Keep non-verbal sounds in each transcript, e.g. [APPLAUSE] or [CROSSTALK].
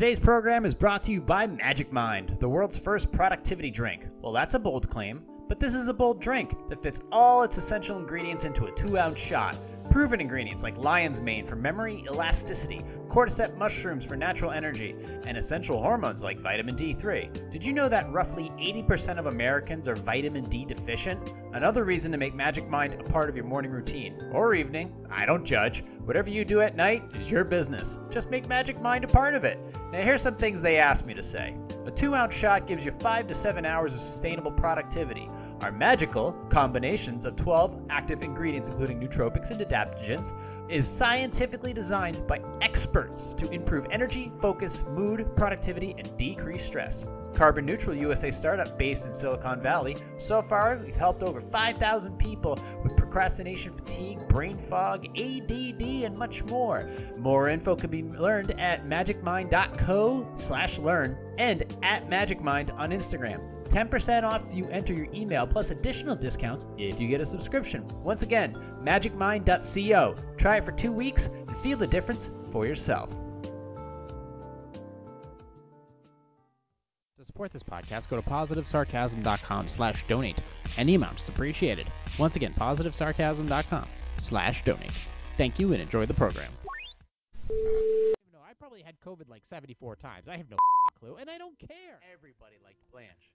Today's program is brought to you by Magic Mind, the world's first productivity drink. Well, that's a bold claim, but this is a bold drink that fits all its essential ingredients into a two ounce shot. Proven ingredients like lion's mane for memory elasticity, cordyceps mushrooms for natural energy, and essential hormones like vitamin D3. Did you know that roughly 80% of Americans are vitamin D deficient? Another reason to make Magic Mind a part of your morning routine or evening. I don't judge. Whatever you do at night is your business. Just make Magic Mind a part of it. Now, here's some things they asked me to say. A 2 ounce shot gives you 5 to 7 hours of sustainable productivity. Our magical combinations of 12 active ingredients, including nootropics and adaptogens, is scientifically designed by experts to improve energy, focus, mood, productivity, and decrease stress. Carbon Neutral USA startup based in Silicon Valley. So far, we've helped over 5,000 people with procrastination fatigue, brain fog, ADD, and much more. More info can be learned at magicmind.co slash learn and at magicmind on Instagram. 10% off if you enter your email, plus additional discounts if you get a subscription. Once again, magicmind.co. Try it for two weeks and feel the difference for yourself. To support this podcast, go to positivesarcasm.com slash donate. Any amount is appreciated. Once again, positivesarcasm.com slash donate. Thank you and enjoy the program. No, I probably had COVID like 74 times. I have no clue, and I don't care. Everybody liked Blanche.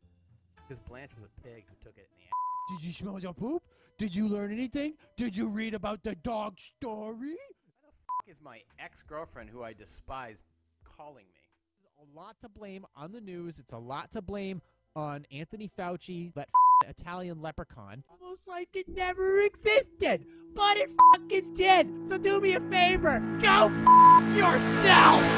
Because Blanche was a pig who took it in the ass. Did you smell your poop? Did you learn anything? Did you read about the dog story? Why the fuck is my ex-girlfriend, who I despise, calling me? There's a lot to blame on the news. It's a lot to blame on Anthony Fauci, that [LAUGHS] Italian leprechaun. Almost like it never existed, but it fucking did. So do me a favor, go f- [LAUGHS] yourself.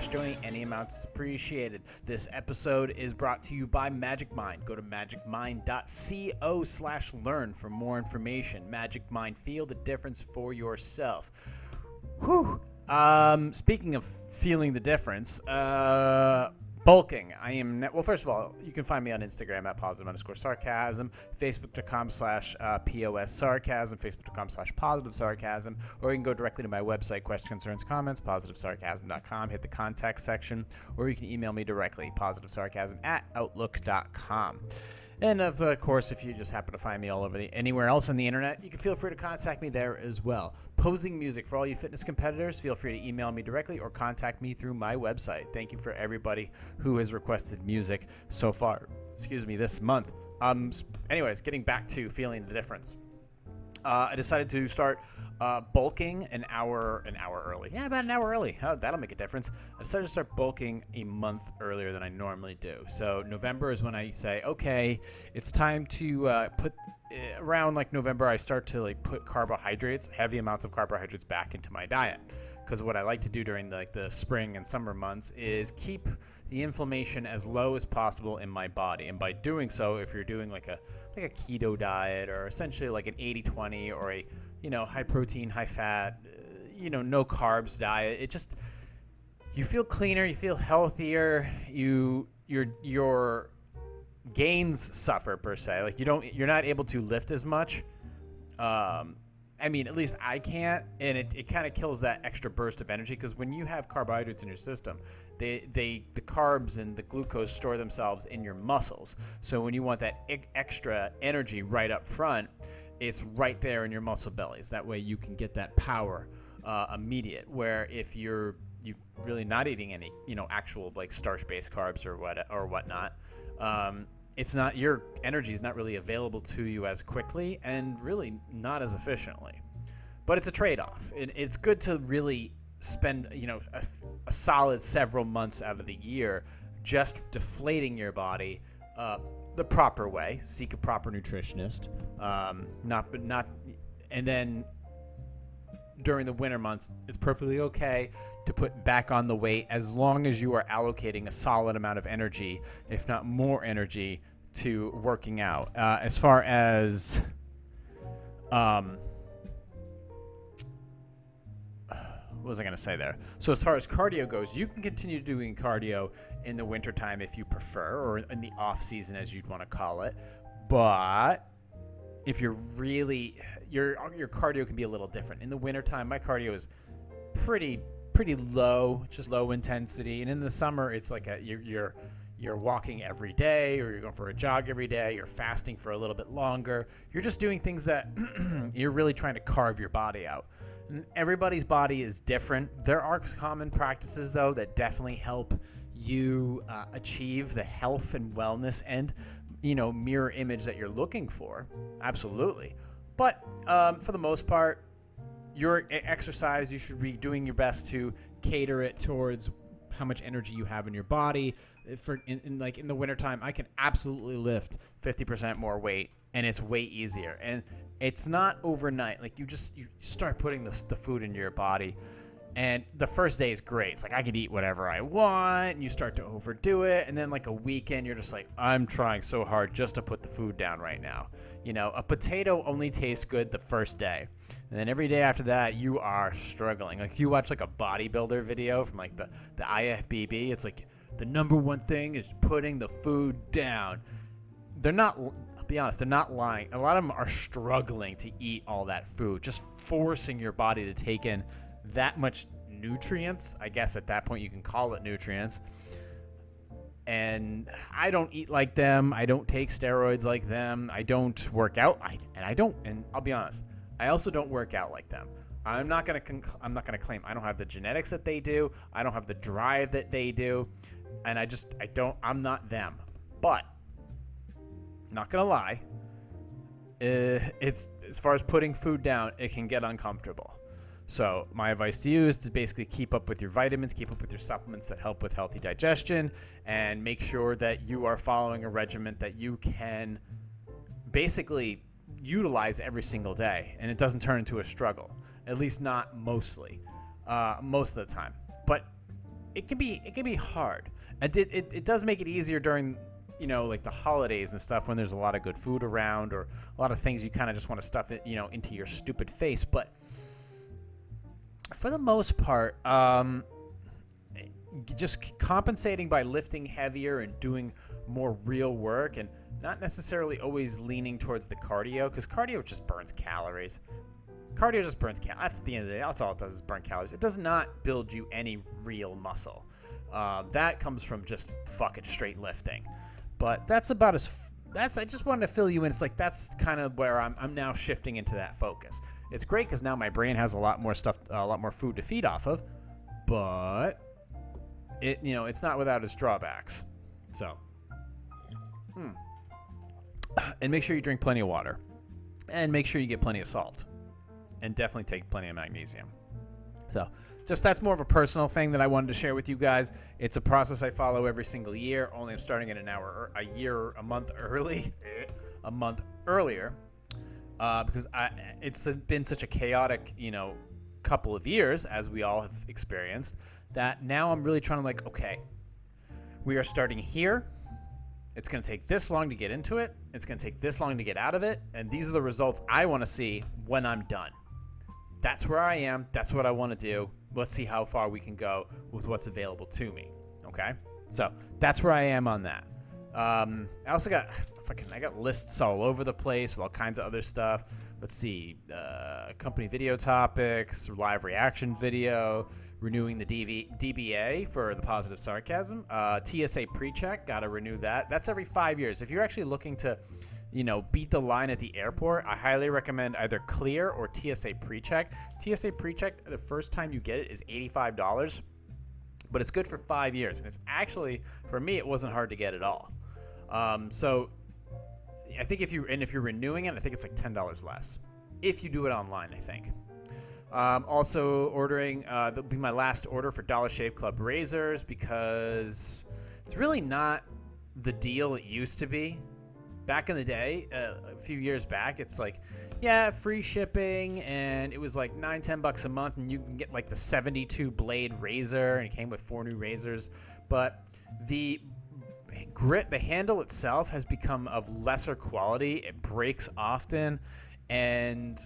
Slash donate. Any amount is appreciated. This episode is brought to you by Magic Mind. Go to magicmind.co slash learn for more information. Magic Mind, feel the difference for yourself. Whew. Um, speaking of feeling the difference, uh, bulking. I am well. First of all, you can find me on Instagram at positive underscore sarcasm, Facebook.com slash uh, pos sarcasm, Facebook.com slash positive sarcasm, or you can go directly to my website, questions, concerns, comments, positivesarcasm.com. Hit the contact section, or you can email me directly, positivesarcasm at outlook.com. And of uh, course, if you just happen to find me all over the anywhere else on the internet, you can feel free to contact me there as well. Posing music for all you fitness competitors, feel free to email me directly or contact me through my website. Thank you for everybody who has requested music so far. Excuse me, this month. Um. Anyways, getting back to feeling the difference. Uh, I decided to start uh, bulking an hour an hour early. Yeah, about an hour early. Oh, that'll make a difference. I decided to start bulking a month earlier than I normally do. So November is when I say, okay, it's time to uh, put eh, around like November. I start to like put carbohydrates, heavy amounts of carbohydrates, back into my diet. Because what I like to do during the, like the spring and summer months is keep the inflammation as low as possible in my body. And by doing so, if you're doing like a like a keto diet or essentially like an 80-20 or a you know high protein, high fat, uh, you know no carbs diet, it just you feel cleaner, you feel healthier, you your your gains suffer per se. Like you don't you're not able to lift as much. Um, I mean, at least I can't, and it, it kind of kills that extra burst of energy because when you have carbohydrates in your system, they, they the carbs and the glucose store themselves in your muscles. So when you want that e- extra energy right up front, it's right there in your muscle bellies. That way you can get that power uh, immediate. Where if you're you really not eating any you know actual like starch-based carbs or what or whatnot, um, it's not your energy is not really available to you as quickly and really not as efficiently. But it's a trade-off. It, it's good to really spend you know a, a, solid several months out of the year just deflating your body uh, the proper way. Seek a proper nutritionist. Um, not but not and then during the winter months, it's perfectly okay to put back on the weight as long as you are allocating a solid amount of energy, if not more energy, to working out. Uh, as far as um, what was I going to say there? So as far as cardio goes, you can continue doing cardio in the wintertime if you prefer, or in the off season as you'd want to call it. But if you're really your your cardio can be a little different. In the wintertime, my cardio is pretty pretty low, just low intensity, and in the summer it's like a you're, you're you're walking every day or you're going for a jog every day, you're fasting for a little bit longer. You're just doing things that [CLEARS THROAT] you're really trying to carve your body out. And everybody's body is different. There are common practices though that definitely help you uh, achieve the health and wellness and you know mirror image that you're looking for. Absolutely. But um, for the most part, your exercise you should be doing your best to cater it towards how much energy you have in your body. Uh, for in, in like in the wintertime, I can absolutely lift 50% more weight, and it's way easier. And it's not overnight. Like you just you start putting the, the food into your body, and the first day is great. It's like I can eat whatever I want, and you start to overdo it, and then like a weekend, you're just like I'm trying so hard just to put the food down right now. You know, a potato only tastes good the first day. And then every day after that, you are struggling. Like you watch like a bodybuilder video from like the, the IFBB, it's like the number one thing is putting the food down. They're not I'll be honest, they're not lying. A lot of them are struggling to eat all that food, just forcing your body to take in that much nutrients. I guess at that point you can call it nutrients and I don't eat like them. I don't take steroids like them. I don't work out. I, and I don't. And I'll be honest, I also don't work out like them. I'm not gonna. Conc- I'm not gonna claim I don't have the genetics that they do. I don't have the drive that they do, and I just I don't. I'm not them. But not gonna lie, uh, it's as far as putting food down, it can get uncomfortable. So my advice to you is to basically keep up with your vitamins, keep up with your supplements that help with healthy digestion, and make sure that you are following a regimen that you can basically utilize every single day, and it doesn't turn into a struggle. At least not mostly, uh, most of the time. But it can be it can be hard. It, it, it does make it easier during you know like the holidays and stuff when there's a lot of good food around or a lot of things you kind of just want to stuff it you know into your stupid face, but for the most part, um, just compensating by lifting heavier and doing more real work and not necessarily always leaning towards the cardio because cardio just burns calories. Cardio just burns calories. That's the end of the day. That's all it does is burn calories. It does not build you any real muscle. Uh, that comes from just fucking straight lifting. But that's about as. That's I just wanted to fill you in. It's like that's kind of where I'm. I'm now shifting into that focus. It's great because now my brain has a lot more stuff, a lot more food to feed off of, but it, you know, it's not without its drawbacks. So, hmm. and make sure you drink plenty of water, and make sure you get plenty of salt, and definitely take plenty of magnesium. So, just that's more of a personal thing that I wanted to share with you guys. It's a process I follow every single year. Only I'm starting it an hour, a year, a month early, [LAUGHS] a month earlier uh, because I, it's been such a chaotic, you know, couple of years as we all have experienced that now I'm really trying to like, okay, we are starting here. It's going to take this long to get into it. It's going to take this long to get out of it, and these are the results I want to see when I'm done. That's where I am. That's what I want to do. Let's see how far we can go with what's available to me. Okay, so that's where I am on that. Um, I also got fucking I got lists all over the place with all kinds of other stuff. Let's see, uh, company video topics, live reaction video, renewing the DV, DBA for the positive sarcasm, uh, TSA pre-check, gotta renew that. That's every five years. If you're actually looking to, you know, beat the line at the airport, I highly recommend either Clear or TSA pre-check. TSA pre-check, the first time you get it is eighty-five dollars, but it's good for five years, and it's actually for me it wasn't hard to get at all. Um, so I think if you and if you're renewing it, I think it's like ten dollars less if you do it online. I think. Um, also ordering uh, that'll be my last order for Dollar Shave Club razors because it's really not the deal it used to be. Back in the day, uh, a few years back, it's like, yeah, free shipping, and it was like nine, ten bucks a month, and you can get like the 72 blade razor, and it came with four new razors. But the grit, the handle itself has become of lesser quality. It breaks often, and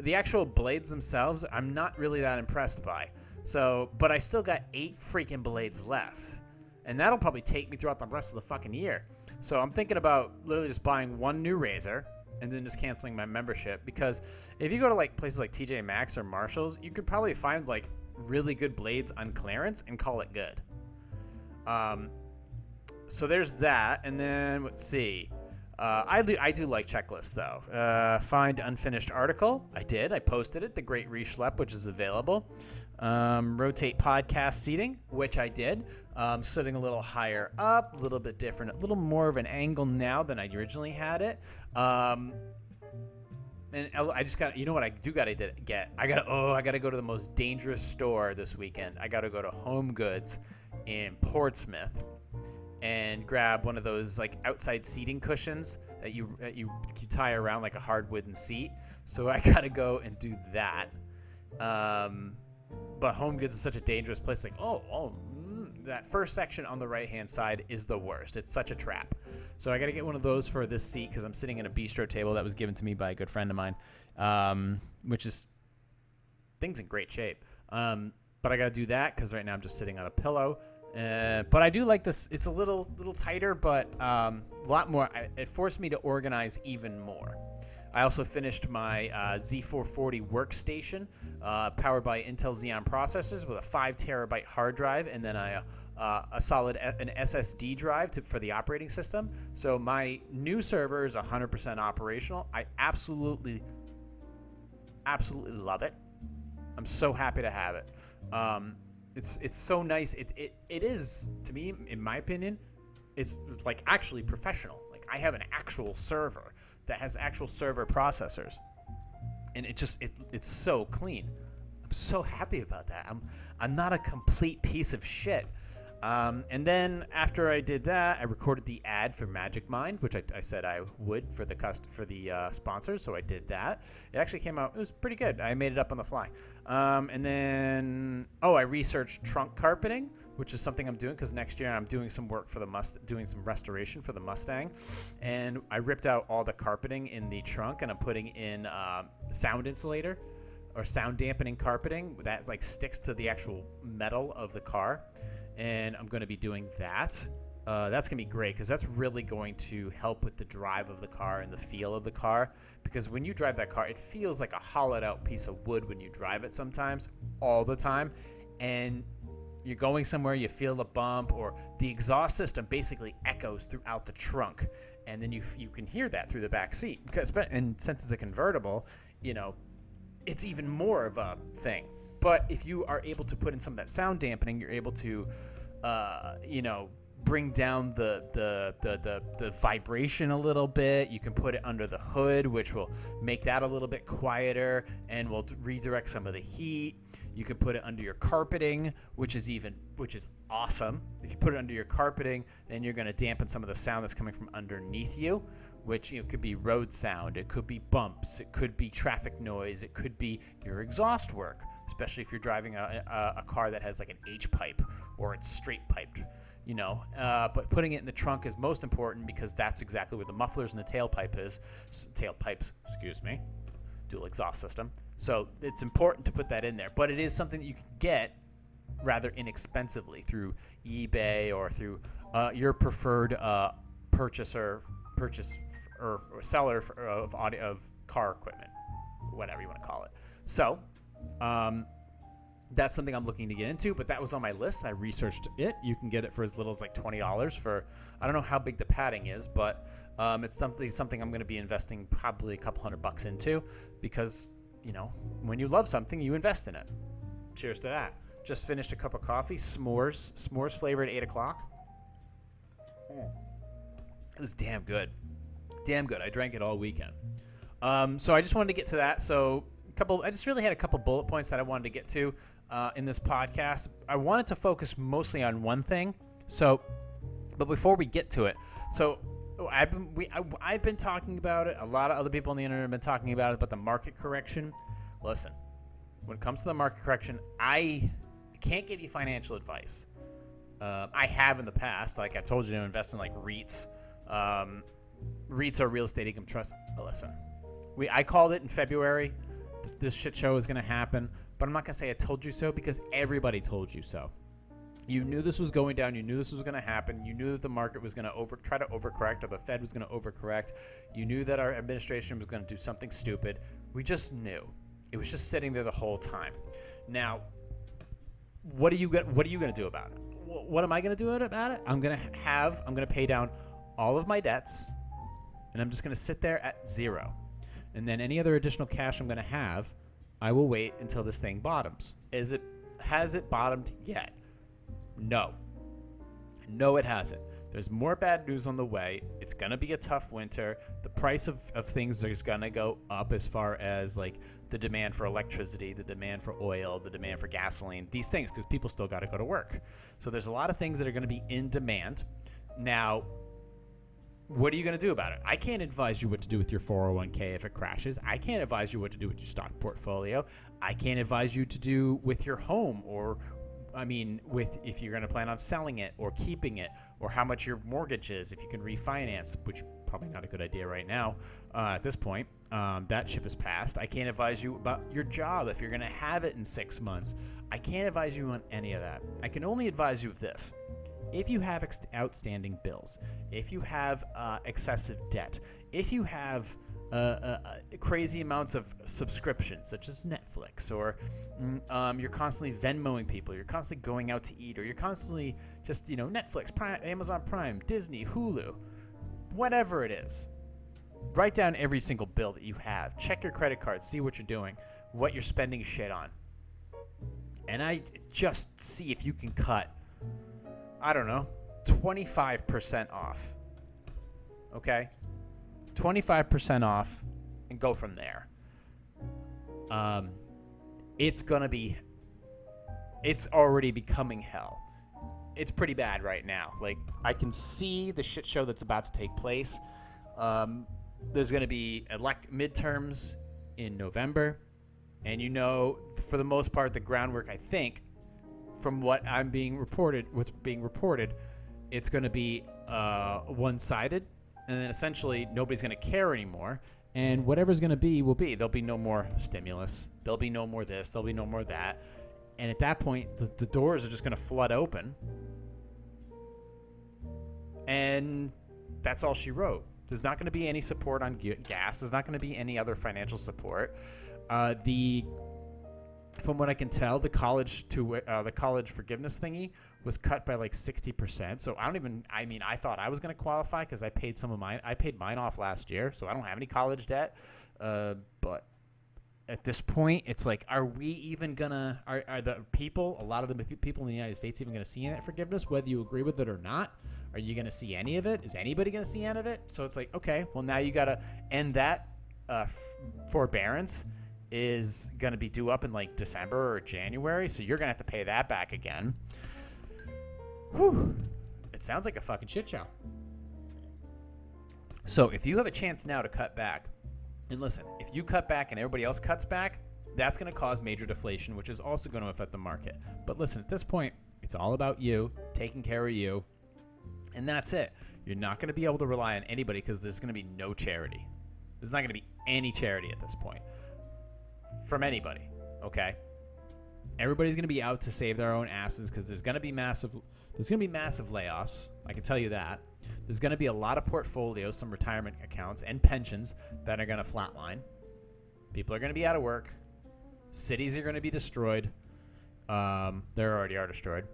the actual blades themselves, I'm not really that impressed by. So, but I still got eight freaking blades left, and that'll probably take me throughout the rest of the fucking year. So I'm thinking about literally just buying one new razor and then just canceling my membership because if you go to like places like TJ Maxx or Marshalls, you could probably find like really good blades on clearance and call it good. Um, so there's that, and then let's see. Uh, I, do, I do like checklists though. Uh, find unfinished article. I did. I posted it. The Great Reschlepp, which is available. Um, rotate podcast seating, which I did. Um, sitting a little higher up, a little bit different, a little more of an angle now than I originally had it. Um, and I just got, you know what I do got to get? I got, oh, I got to go to the most dangerous store this weekend. I got to go to Home Goods in Portsmouth and grab one of those like outside seating cushions that you that you, you tie around like a hard wooden seat. So [LAUGHS] I got to go and do that. Um, but Home Goods is such a dangerous place. Like, oh, oh, mm, that first section on the right hand side is the worst. It's such a trap. So I got to get one of those for this seat because I'm sitting in a bistro table that was given to me by a good friend of mine, um, which is things in great shape. Um, but I got to do that because right now I'm just sitting on a pillow. Uh, but I do like this. It's a little little tighter, but um, a lot more. It forced me to organize even more. I also finished my uh, Z440 workstation, uh, powered by Intel Xeon processors with a 5 terabyte hard drive and then a, uh, a solid an SSD drive to, for the operating system. So my new server is 100% operational. I absolutely, absolutely love it. I'm so happy to have it. Um, it's it's so nice. It, it it is to me, in my opinion, it's like actually professional. Like I have an actual server that has actual server processors, and it just it it's so clean. I'm so happy about that. I'm I'm not a complete piece of shit. Um, and then after I did that, I recorded the ad for Magic Mind, which I, I said I would for the cust- for the uh, sponsors. So I did that. It actually came out. It was pretty good. I made it up on the fly. Um, and then oh, I researched trunk carpeting, which is something I'm doing because next year I'm doing some work for the must doing some restoration for the Mustang, and I ripped out all the carpeting in the trunk and I'm putting in uh, sound insulator or sound dampening carpeting that like sticks to the actual metal of the car and I'm going to be doing that. Uh, that's going to be great because that's really going to help with the drive of the car and the feel of the car. Because when you drive that car, it feels like a hollowed out piece of wood when you drive it sometimes, all the time. And you're going somewhere, you feel a bump, or the exhaust system basically echoes throughout the trunk. And then you, you can hear that through the back seat. Because, and since it's a convertible, you know, it's even more of a thing. But if you are able to put in some of that sound dampening, you're able to, uh, you know, bring down the, the, the, the, the vibration a little bit. You can put it under the hood, which will make that a little bit quieter and will redirect some of the heat. You can put it under your carpeting, which is even which is awesome. If you put it under your carpeting, then you're going to dampen some of the sound that's coming from underneath you, which you know, could be road sound, it could be bumps, it could be traffic noise, it could be your exhaust work especially if you're driving a, a, a car that has like an H pipe or it's straight piped, you know. Uh, but putting it in the trunk is most important because that's exactly where the mufflers and the tailpipe is. Tailpipes, excuse me, dual exhaust system. So it's important to put that in there. But it is something that you can get rather inexpensively through eBay or through uh, your preferred uh, purchaser, purchase or, or seller for, of audio of car equipment, whatever you want to call it. So um, that's something I'm looking to get into, but that was on my list. I researched it. You can get it for as little as like twenty dollars for. I don't know how big the padding is, but um, it's something something I'm going to be investing probably a couple hundred bucks into because you know when you love something, you invest in it. Cheers to that. Just finished a cup of coffee, s'mores, s'mores flavor at eight o'clock. It was damn good, damn good. I drank it all weekend. Um, so I just wanted to get to that. So couple. I just really had a couple bullet points that I wanted to get to uh, in this podcast. I wanted to focus mostly on one thing. So, but before we get to it, so I've been we I, I've been talking about it. A lot of other people on the internet have been talking about it. But the market correction. Listen, when it comes to the market correction, I can't give you financial advice. Uh, I have in the past, like I told you to invest in like REITs. Um, REITs are real estate income trust. Listen, we I called it in February this shit show is going to happen, but I'm not going to say I told you so because everybody told you so. You knew this was going down. You knew this was going to happen. You knew that the market was going to over try to overcorrect, or the Fed was going to overcorrect. You knew that our administration was going to do something stupid. We just knew. It was just sitting there the whole time. Now, what are you going what are you going to do about it? What am I going to do about it? I'm going to have I'm going to pay down all of my debts, and I'm just going to sit there at zero. And then any other additional cash I'm going to have, I will wait until this thing bottoms. Is it has it bottomed yet? No. No, it hasn't. There's more bad news on the way. It's going to be a tough winter. The price of, of things is going to go up as far as like the demand for electricity, the demand for oil, the demand for gasoline, these things, because people still got to go to work. So there's a lot of things that are going to be in demand. Now, what are you going to do about it? I can't advise you what to do with your 401k if it crashes. I can't advise you what to do with your stock portfolio. I can't advise you to do with your home or I mean, with if you're going to plan on selling it or keeping it, or how much your mortgage is, if you can refinance, which probably not a good idea right now uh, at this point. Um, that ship has passed. I can't advise you about your job if you're going to have it in six months. I can't advise you on any of that. I can only advise you of this. If you have ex- outstanding bills, if you have uh, excessive debt, if you have uh, uh, crazy amounts of subscriptions, such as Netflix, or mm, um, you're constantly Venmoing people, you're constantly going out to eat, or you're constantly just, you know, Netflix, Prime, Amazon Prime, Disney, Hulu, whatever it is. Write down every single bill that you have. Check your credit card, see what you're doing, what you're spending shit on. And I just see if you can cut, I don't know, 25% off. Okay? 25% off and go from there. Um, it's gonna be, it's already becoming hell. It's pretty bad right now. Like I can see the shit show that's about to take place. Um, there's gonna be elect midterms in November, and you know, for the most part, the groundwork I think, from what I'm being reported, what's being reported, it's gonna be uh, one-sided and then essentially nobody's going to care anymore. And whatever's going to be will be. There'll be no more stimulus. There'll be no more this. There'll be no more that. And at that point, the, the doors are just going to flood open. And that's all she wrote. There's not going to be any support on gas. There's not going to be any other financial support. Uh, the from what I can tell, the college to uh, the college forgiveness thingy was cut by like 60%. So I don't even. I mean, I thought I was going to qualify because I paid some of mine. I paid mine off last year, so I don't have any college debt. Uh, but at this point, it's like, are we even gonna? Are, are the people? A lot of the people in the United States even going to see that forgiveness, whether you agree with it or not? Are you going to see any of it? Is anybody going to see any of it? So it's like, okay, well now you got to end that uh, forbearance is going to be due up in like December or January, so you're going to have to pay that back again. Whew. It sounds like a fucking shit show. So if you have a chance now to cut back, and listen, if you cut back and everybody else cuts back, that's going to cause major deflation, which is also going to affect the market. But listen, at this point, it's all about you, taking care of you, and that's it. You're not going to be able to rely on anybody because there's going to be no charity. There's not going to be any charity at this point from anybody. Okay. Everybody's going to be out to save their own asses because there's going to be massive there's going to be massive layoffs. I can tell you that. There's going to be a lot of portfolios, some retirement accounts and pensions that are going to flatline. People are going to be out of work. Cities are going to be destroyed. Um, they already are destroyed.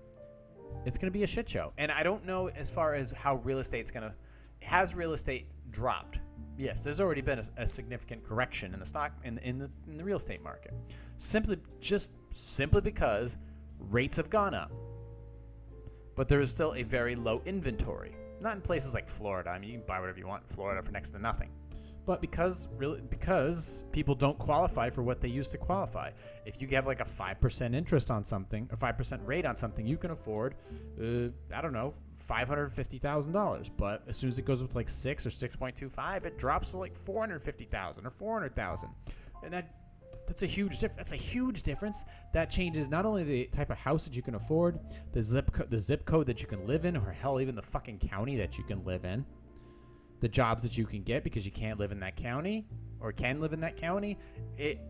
It's going to be a shit show. And I don't know as far as how real estate's going to. Has real estate dropped? Yes, there's already been a, a significant correction in the stock in, in the in the real estate market. Simply just simply because rates have gone up. But there is still a very low inventory. Not in places like Florida. I mean, you can buy whatever you want in Florida for next to nothing. But because really because people don't qualify for what they used to qualify. If you have like a 5% interest on something, a 5% rate on something, you can afford uh, I don't know, $550,000. But as soon as it goes up to like 6 or 6.25, it drops to like 450,000 or 400,000. And that that's a huge difference. That's a huge difference. That changes not only the type of house that you can afford, the zip co- the zip code that you can live in, or hell, even the fucking county that you can live in, the jobs that you can get because you can't live in that county or can live in that county. It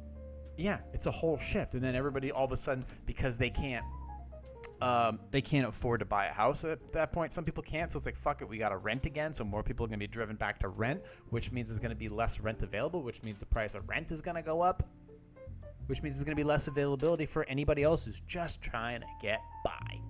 Yeah, it's a whole shift, and then everybody all of a sudden because they can't um, they can't afford to buy a house at that point. Some people can't, so it's like fuck it, we got to rent again. So more people are to be driven back to rent, which means there's to be less rent available, which means the price of rent is to go up, which means there's to be less availability for anybody else who's just trying to get by.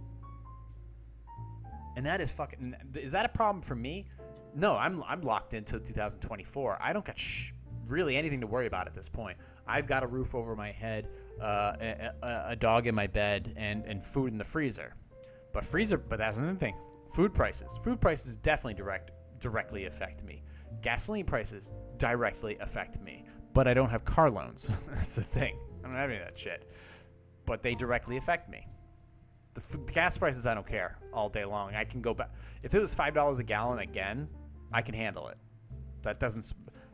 And that is fucking. Is that a problem for me? No, I'm I'm locked into 2024. I don't got sh- really anything to worry about at this point. I've got a roof over my head, uh, a, a, a, dog in my bed, and, and food in the freezer. But freezer, but that's another thing. Food prices. Food prices definitely direct directly affect me. Gasoline prices directly affect me. But I don't have car loans. [LAUGHS] that's the thing. I don't have any of that shit. But they directly affect me. The, gas prices, I don't care all day long. I can go back. If it was five dollars a gallon again, I can handle it. That doesn't.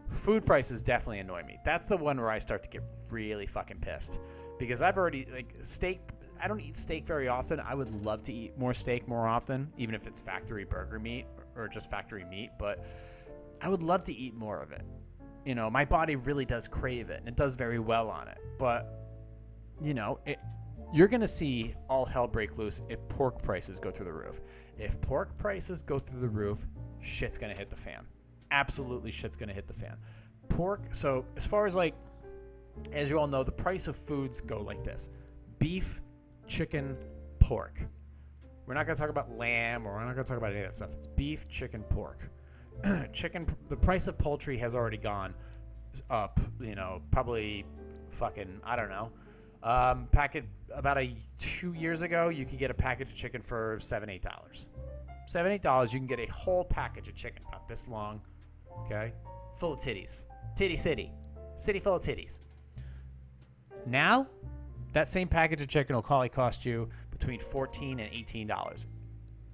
Food prices definitely annoy me. That's the one where I start to get really fucking pissed because I've already like steak. I don't eat steak very often. I would love to eat more steak more often, even if it's factory burger meat or just factory meat. But I would love to eat more of it. You know, my body really does crave it, and it does very well on it. But you know, it, you're gonna see all hell break loose if pork prices go through the roof. If pork prices go through the roof, shit's gonna hit the fan absolutely shit's to hit the fan. Pork, so as far as like, as you all know, the price of foods go like this beef, chicken, pork. We're not to talk about lamb or we're not to talk about any of that stuff. It's beef, chicken, pork. [CLEARS THROAT] chicken, the price of poultry has already gone up, you know, probably fucking, I don't know. Um, packet about a two years ago, you could get a package of chicken for seven, eight dollars. Seven, eight dollars, you can get a whole package of chicken about this long, okay? Full of titties. Titty city. City full of titties. Now, that same package of chicken will probably cost you between 14 and 18 dollars.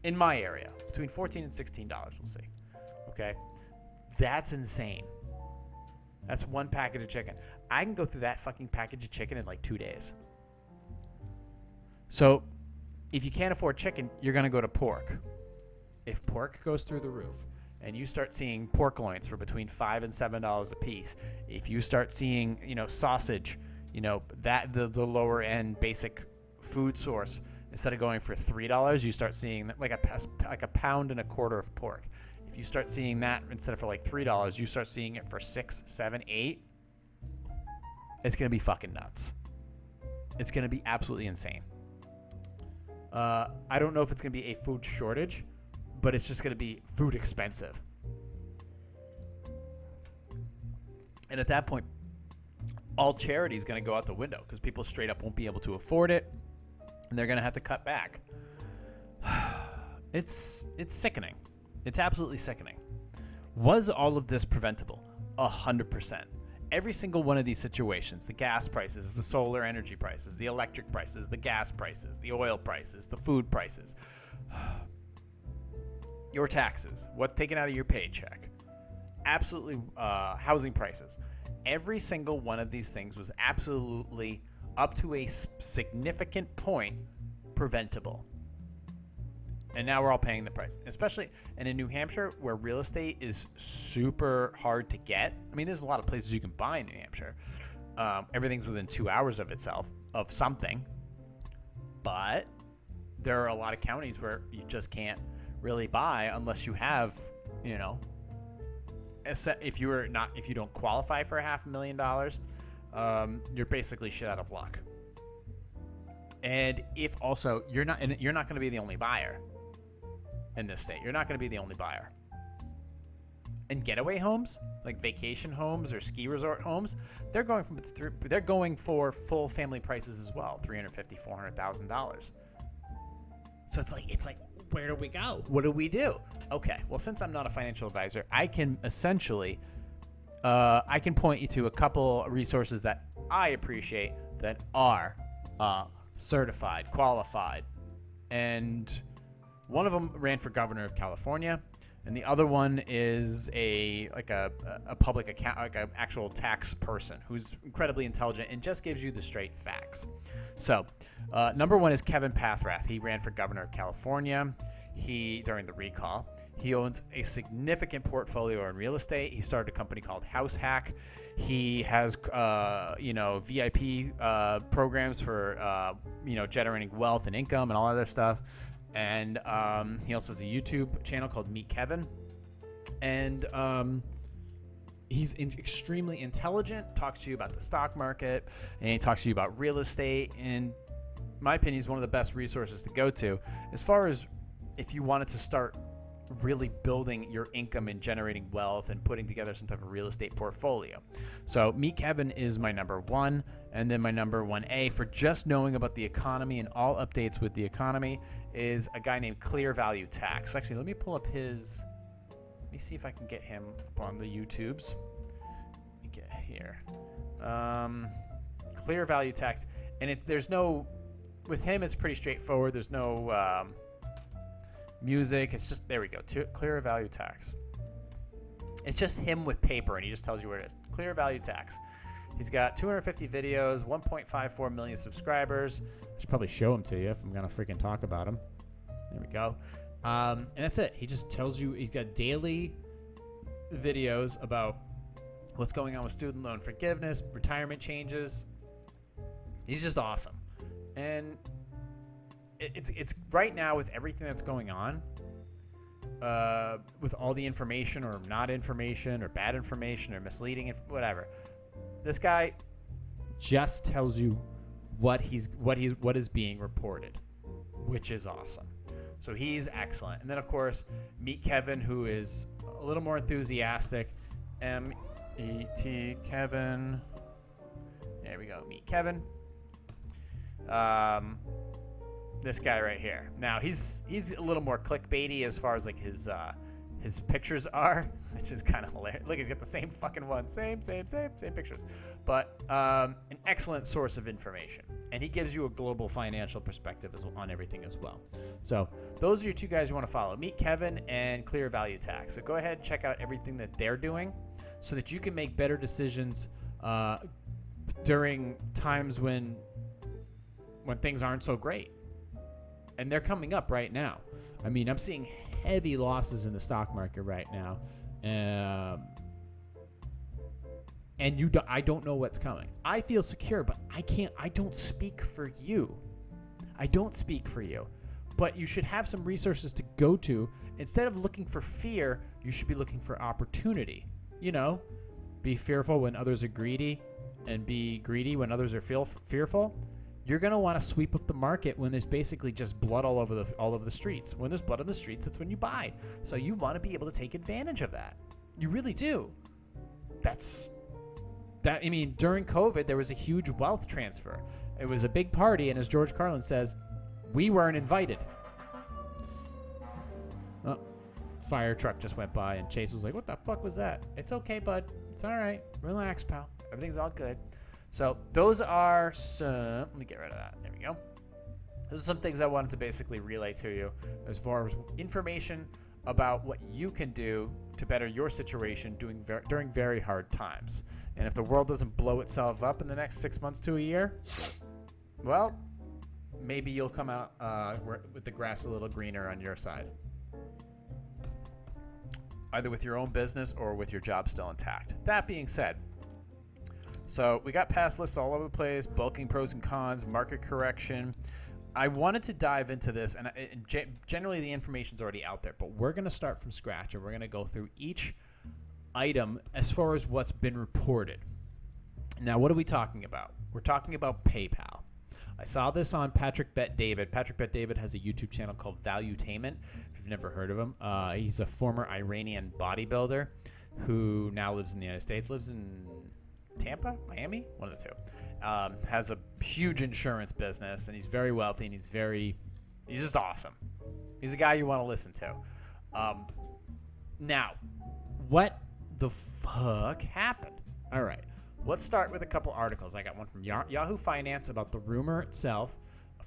In my area, between 14 and 16 dollars, we'll see. Okay? That's insane. That's one package of chicken. I can go through that fucking package of chicken in like 2 days. So, if you can't afford chicken, you're going to go to pork. If pork goes through the roof, and you start seeing pork loins for between five and seven dollars a piece, if you start seeing, you know, sausage, you know, that the the lower end basic food source, instead of going for three dollars, you start seeing like a like a pound and a quarter of pork. If you start seeing that instead of for like three dollars, you start seeing it for six, seven, eight. It's gonna be fucking nuts. It's gonna be absolutely insane. Uh, I don't know if it's gonna be a food shortage but it's just going to be food expensive. And at that point, all charity is going to go out the window because people straight up won't be able to afford it, and they're going to have to cut back. [SIGHS] It's it's sickening. It's absolutely sickening. Was all of this preventable? A hundred percent. Every single one of these situations, the gas prices, the solar energy prices, the electric prices, the gas prices, the oil prices, the food prices, your taxes, what's taken out of your paycheck, absolutely uh, housing prices. Every single one of these things was absolutely up to a significant point preventable. And now we're all paying the price, especially and in New Hampshire where real estate is super hard to get. I mean, there's a lot of places you can buy in New Hampshire. Um, everything's within two hours of itself of something, but there are a lot of counties where you just can't really buy unless you have, you know, if you are not if you don't qualify for a half a million dollars, um, you're basically shit out of luck. And if also you're not and you're not going to be the only buyer in this state. You're not going to be the only buyer. And getaway homes, like vacation homes or ski resort homes, they're going from they're going for full family prices as well, 350, 400,000 dollars. So it's like it's like where do we go? What do we do? Okay, well, since I'm not a financial advisor, I can essentially uh, I can point you to a couple resources that I appreciate that are uh, certified, qualified, and one of them ran for governor of California, and the other one is a like a, a public account like an actual tax person who's incredibly intelligent and just gives you the straight facts. So, uh, number one is Kevin Paffrath. He ran for governor of California. He during the recall, he owns a significant portfolio in real estate. He started a company called House Hack. He has, uh, you know, VIP uh, programs for, uh, you know, generating wealth and income and all other stuff. And um, he also has a YouTube channel called Meet Kevin. And um, he's in, extremely intelligent. Talks to you about the stock market, and he talks to you about real estate. And my opinion, he's one of the best resources to go to as far as if you wanted to start really building your income and generating wealth and putting together some type of real estate portfolio. So, Meet Kevin is my number one, and then my number 1A for just knowing about the economy and all updates with the economy is a guy named Clear Value Tax. Actually, let me pull up his. Let me see if I can get him up on the YouTubes. Let me get here. Um, Clear Value Tax, and it, there's no. With him, it's pretty straightforward. There's no. Um, music. It's just there we go. clear value tax. It's just him with paper, and he just tells you where it is. Clear value tax. He's got 250 videos, 1.54 million subscribers. I should probably show him to you if I'm gonna freaking talk about him. There we go. Um, and that's it. He just tells you he's got daily videos about what's going on with student loan forgiveness, retirement changes. He's just awesome. And it's it's right now with everything that's going on, uh, with all the information or not information or bad information or misleading whatever. This guy just tells you what he's what he's what is being reported, which is awesome. So he's excellent. And then of course, meet Kevin, who is a little more enthusiastic. M E T Kevin. There we go. Meet Kevin. Um, this guy right here. Now he's he's a little more clickbaity as far as like his uh, his pictures are, [LAUGHS] which is kind of hilarious. Look, he's got the same fucking one, same, same, same, same pictures, but um, an excellent source of information, and he gives you a global financial perspective as, on everything as well. So those are your two guys you want to follow: Meet Kevin and Clear Value Tax. So go ahead and check out everything that they're doing, so that you can make better decisions uh, during times when when things aren't so great and they're coming up right now. I mean, I'm seeing heavy losses in the stock market right now, um, and you, do, I don't know what's coming. I feel secure, but I can't. I don't speak for you. I don't speak for you. But you should have some resources to go to. Instead of looking for fear, you should be looking for opportunity. You know, be fearful when others are greedy, and be greedy when others are feel, fearful you're going to want to sweep up the market when there's basically just blood all over the all over the streets. When there's blood on the streets, that's when you buy. So you want to be able to take advantage of that. You really do. That's that I mean, during COVID there was a huge wealth transfer. It was a big party and as George Carlin says, we weren't invited. Oh, fire truck just went by and Chase was like, "What the fuck was that?" It's okay, bud. It's all right. Relax, pal. Everything's all good. So those are some. Let me get rid of that. There we go. Those are some things I wanted to basically relay to you as far as information about what you can do to better your situation during very hard times. And if the world doesn't blow itself up in the next six months to a year, well, maybe you'll come out uh, with the grass a little greener on your side. Either with your own business or with your job still intact. That being said, so we got pass lists all over the place, bulking pros and cons, market correction. I wanted to dive into this, and, and generally the information's already out there, but we're going to start from scratch and we're going to go through each item as far as what's been reported. Now, what are we talking about? We're talking about PayPal. I saw this on Patrick Bet David. Patrick Bet David has a YouTube channel called Valuetainment. If you've never heard of him, uh, he's a former Iranian bodybuilder who now lives in the United States. Lives in Tampa, Miami, one of the two. Um, has a huge insurance business, and he's very wealthy, and he's very, he's just awesome. He's a guy you want to listen to. Um, now, what the fuck happened? All right, let's start with a couple articles. I got one from Yahoo Finance about the rumor itself,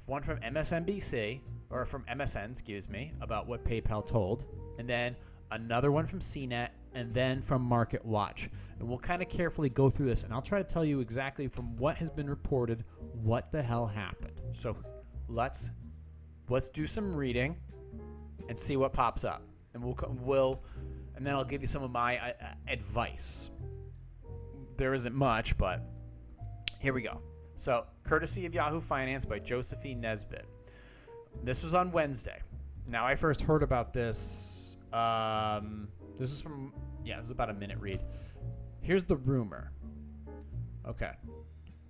one from MSNBC or from MSN, excuse me, about what PayPal told, and then another one from CNET, and then from Market Watch. And we'll kind of carefully go through this, and I'll try to tell you exactly from what has been reported what the hell happened. So let's let's do some reading, and see what pops up, and we'll we'll, and then I'll give you some of my uh, advice. There isn't much, but here we go. So, courtesy of Yahoo Finance by Josephine Nesbitt. This was on Wednesday. Now, I first heard about this. Um, this is from yeah, this is about a minute read. Here's the rumor. Okay.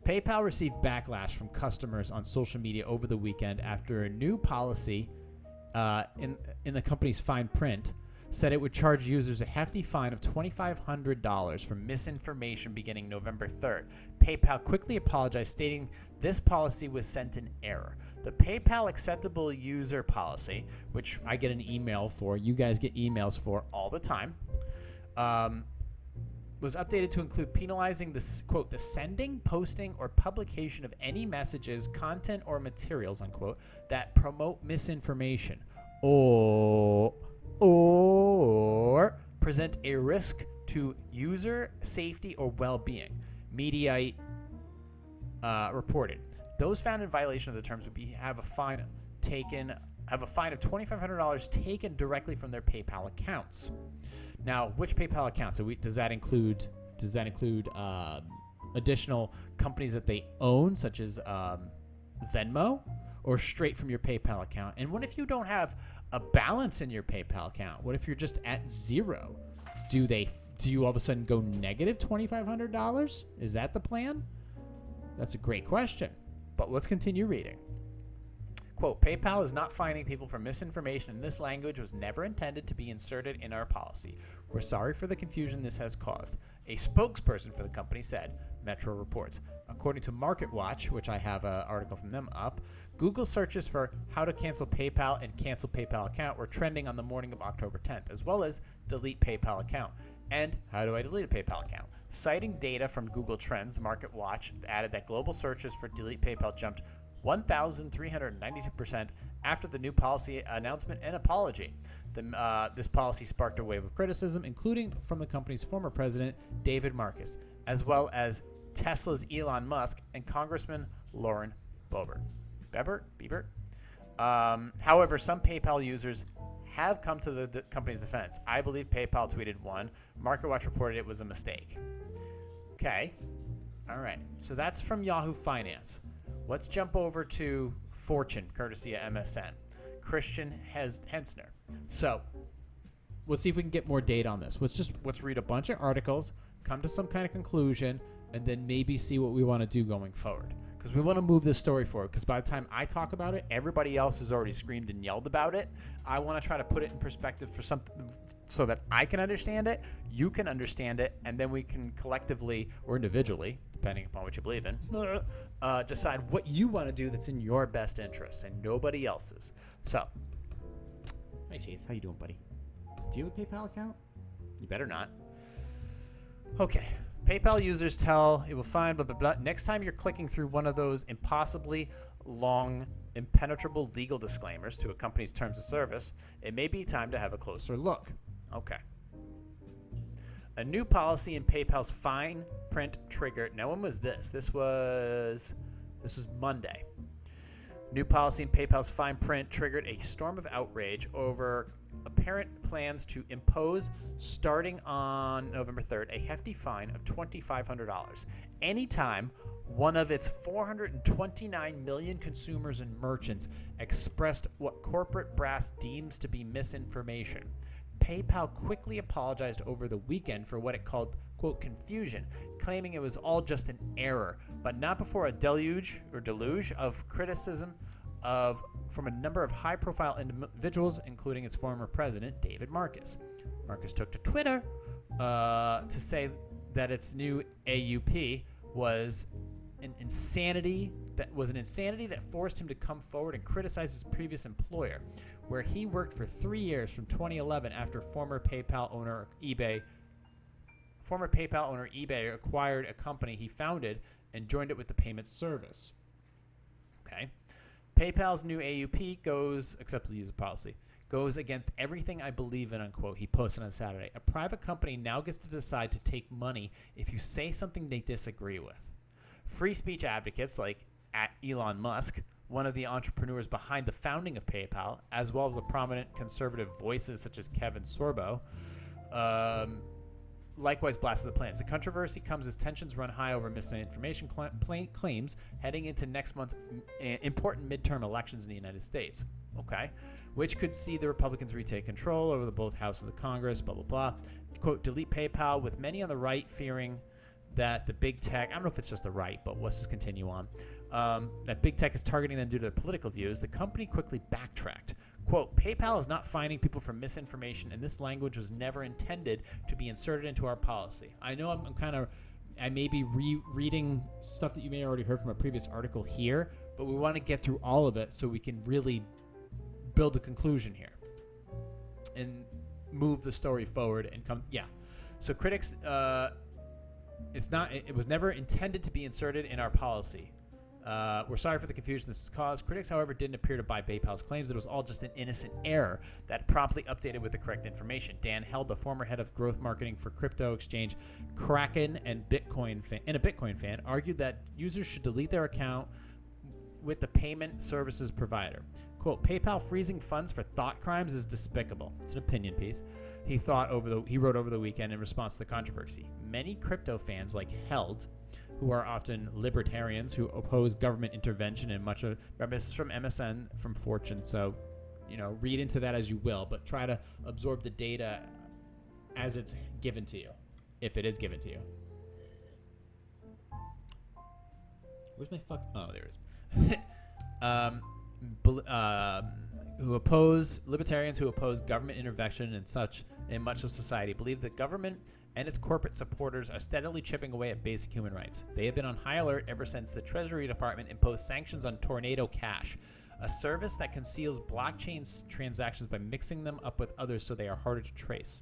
PayPal received backlash from customers on social media over the weekend after a new policy uh, in in the company's fine print said it would charge users a hefty fine of $2,500 for misinformation beginning November 3rd. PayPal quickly apologized, stating this policy was sent in error. The PayPal acceptable user policy, which I get an email for, you guys get emails for all the time, um, was updated to include penalizing the quote the sending, posting, or publication of any messages, content, or materials unquote that promote misinformation or or present a risk to user safety or well-being. Mediaite uh, reported those found in violation of the terms would be have a fine taken have a fine of $2,500 taken directly from their PayPal accounts. Now, which PayPal accounts? So we, does that include does that include um, additional companies that they own, such as um, Venmo, or straight from your PayPal account? And what if you don't have a balance in your PayPal account? What if you're just at zero? Do they do you all of a sudden go negative $2,500? Is that the plan? That's a great question. But let's continue reading. Quote, PayPal is not fining people for misinformation and this language was never intended to be inserted in our policy. We're sorry for the confusion this has caused. A spokesperson for the company said, Metro reports. According to MarketWatch, which I have an article from them up, Google searches for how to cancel PayPal and cancel PayPal account were trending on the morning of October 10th, as well as delete PayPal account and how do I delete a PayPal account. Citing data from Google Trends, the MarketWatch added that global searches for delete PayPal jumped 1,392% after the new policy announcement and apology. The, uh, this policy sparked a wave of criticism, including from the company's former president, David Marcus, as well as Tesla's Elon Musk and Congressman Lauren Boebert. Bebert? Biebert? Um, however, some PayPal users have come to the, the, company's defense. I believe PayPal tweeted one. MarketWatch reported it was a mistake. Okay. All right. So that's from Yahoo Finance. Let's jump over to Fortune, courtesy of MSN. Christiaan Hetzner. So let's see if we can get more data on this. Let's just let's read a bunch of articles, come to some kind of conclusion, and then maybe see what we want to do going forward. Because we want to move this story forward. Because by the time I talk about it, everybody else has already screamed and yelled about it. I want to try to put it in perspective for something so that I can understand it, you can understand it, and then we can collectively or individually, depending upon what you believe in, uh, decide what you want to do that's in your best interest and nobody else's. So, hey Chase, how you doing, buddy? Do you have a PayPal account? You better not. Okay. PayPal users tell it will find blah blah blah. Next time you're clicking through one of those impossibly long, impenetrable legal disclaimers to a company's terms of service, it may be time to have a closer look. Okay. A new policy in PayPal's fine print trigger. Now when was this? This was this was Monday. New policy in PayPal's fine print triggered a storm of outrage over apparent plans to impose, starting on November 3rd, a hefty fine of $2,500 anytime one of its 429 million consumers and merchants expressed what corporate brass deems to be misinformation. PayPal quickly apologized over the weekend for what it called, quote, confusion, claiming it was all just an error, but not before a deluge or deluge of criticism of from a number of high-profile individuals, including its former president, David Marcus. Marcus took to Twitter uh, to say that its new AUP was an insanity that was an insanity that forced him to come forward and criticize his previous employer where he worked for three years from 2011 after former PayPal owner eBay former PayPal owner eBay acquired a company he founded and joined it with the payment service. Okay. PayPal's new AUP goes acceptable user policy goes against everything I believe in unquote he posted on Saturday. A private company now gets to decide to take money if you say something they disagree with. Free speech advocates like at Elon Musk one of the entrepreneurs behind the founding of PayPal, as well as the prominent conservative voices such as Kevin Sorbo, um, likewise blasted the plans. The controversy comes as tensions run high over misinformation cl- claims heading into next month's important midterm elections in the United States. Okay, which could see the Republicans retake control over the both House of the Congress. Blah blah blah. Quote: delete PayPal, with many on the right fearing that the big tech. I don't know if it's just the right, but let's just continue on um, that big tech is targeting them due to their political views, the company quickly backtracked. Quote, PayPal is not finding people for misinformation, and this language was never intended to be inserted into our policy. I know I'm, I'm kind of, I may be rereading stuff that you may already heard from a previous article here, but we want to get through all of it so we can really build a conclusion here and move the story forward and come, yeah. So critics, uh, it's not, it was never intended to be inserted in our policy. Uh, we're sorry for the confusion this has caused. Critics, however, didn't appear to buy PayPal's claims that it was all just an innocent error that promptly updated with the correct information. Dan Held, the former head of growth marketing for crypto exchange Kraken and Bitcoin fan, and a Bitcoin fan, argued that users should delete their account with the payment services provider. Quote, PayPal freezing funds for thought crimes is despicable. It's an opinion piece. He thought over the he wrote over the weekend in response to the controversy. Many crypto fans like Held who are often libertarians who oppose government intervention and much of this is from MSN from Fortune so you know read into that as you will but try to absorb the data as it's given to you if it is given to you where's my fuck oh there it is [LAUGHS] um, uh, who oppose libertarians who oppose government intervention and such in much of society believe that government and its corporate supporters are steadily chipping away at basic human rights. They have been on high alert ever since the Treasury Department imposed sanctions on Tornado Cash, a service that conceals blockchain transactions by mixing them up with others so they are harder to trace.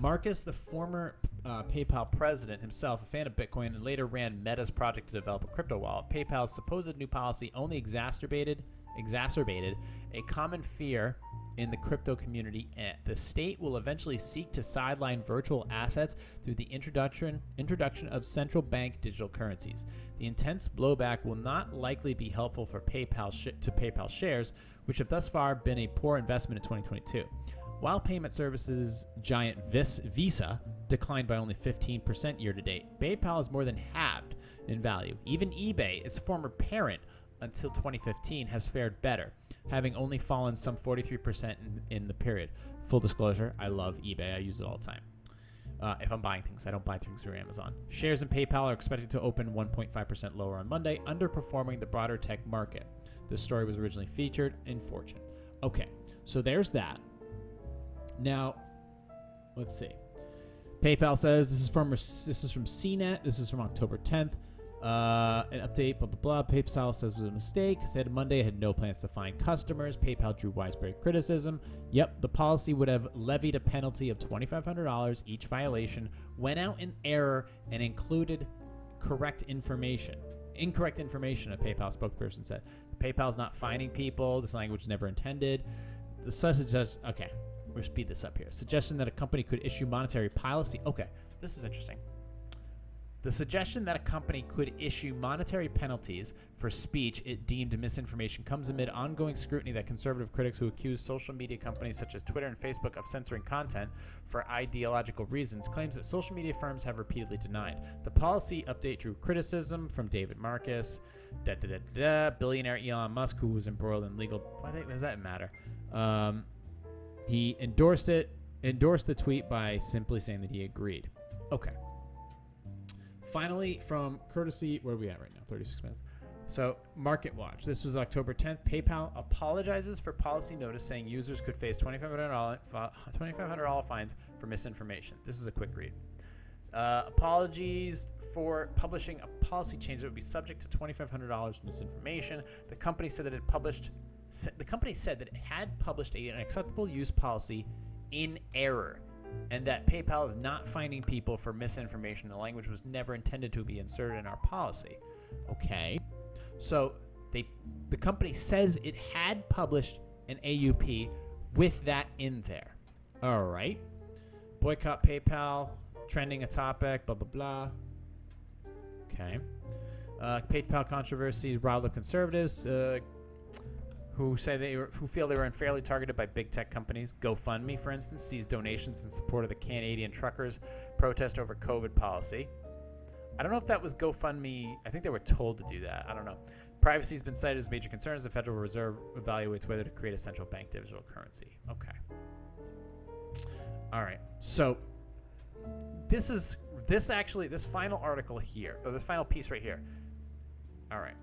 Marcus, the former uh, PayPal president himself, a fan of Bitcoin, and later ran Meta's project to develop a crypto wallet, PayPal's supposed new policy only exacerbated exacerbated a common fear in the crypto community. Eh, the state will eventually seek to sideline virtual assets through the introduction introduction of central bank digital currencies. The intense blowback will not likely be helpful for PayPal sh- to PayPal shares, which have thus far been a poor investment in 2022. While payment services giant Vis- Visa declined by only 15% year to date, PayPal has more than halved in value. Even eBay, its former parent, until 2015 has fared better, having only fallen some 43% in, in the period. Full disclosure, I love eBay. I use it all the time. Uh, if I'm buying things, I don't buy things through Amazon. Shares in PayPal are expected to open 1.5% lower on Monday, underperforming the broader tech market. This story was originally featured in Fortune. Okay, so there's that. Now, let's see. PayPal says this is from this is from CNET. This is from October 10th. Uh, an update, blah, blah, blah. PayPal says was a mistake. Said Monday had no plans to find customers. PayPal drew widespread criticism. Yep, the policy would have levied a penalty of $2,500 each violation, went out in error, and included correct information. Incorrect information, a PayPal spokesperson said. PayPal's not finding people. This language is never intended. The such okay, we'll speed this up here. Suggestion that a company could issue monetary policy. Okay, this is interesting. The suggestion that a company could issue monetary penalties for speech it deemed misinformation comes amid ongoing scrutiny that conservative critics who accuse social media companies such as Twitter and Facebook of censoring content for ideological reasons claims that social media firms have repeatedly denied. The policy update drew criticism from David Marcus, da, da, da, da, billionaire Elon Musk, who was embroiled in legal. Why does that matter? Um, he endorsed it, endorsed the tweet by simply saying that he agreed. Okay finally, from courtesy, where are we at right now? 36 minutes. So, Market Watch. This was October 10th. PayPal apologizes for policy notice saying users could face $2,500, $2,500 fines for misinformation. This is a quick read. Uh, apologies for publishing a policy change that would be subject to $2,500 misinformation. The company said that it published. The company said that it had published an acceptable use policy in error and that PayPal is not finding people for misinformation. The language was never intended to be inserted in our policy. Okay. So they the company says it had published an AUP with that in there. All right. Boycott PayPal, trending a topic, blah blah blah. Okay. Uh, PayPal controversy riled up conservatives uh, who say they were, who feel they were unfairly targeted by big tech companies. GoFundMe, for instance, sees donations in support of the Canadian truckers' protest over COVID policy. I don't know if that was GoFundMe. I think they were told to do that. I don't know. Privacy has been cited as major concern as the Federal Reserve evaluates whether to create a central bank digital currency. Okay. All right. So this is this actually this final article here, or this final piece right here. All right.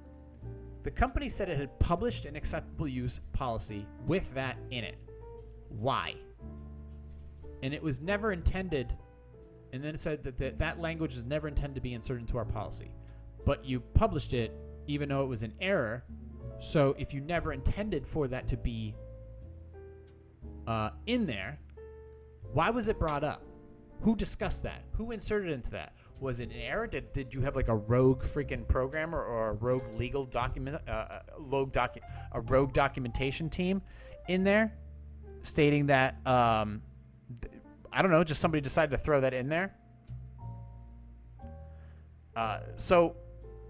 The company said it had published an acceptable use policy with that in it. Why? And it was never intended, and then it said that that, that language is never intended to be inserted into our policy. But you published it even though it was an error. So if you never intended for that to be uh, in there, why was it brought up? Who discussed that? Who inserted into that? Was it an error? Did, did you have like a rogue freaking programmer or a rogue legal document, uh, rogue uh, docu- a rogue documentation team in there stating that, um, I don't know, just somebody decided to throw that in there? Uh, so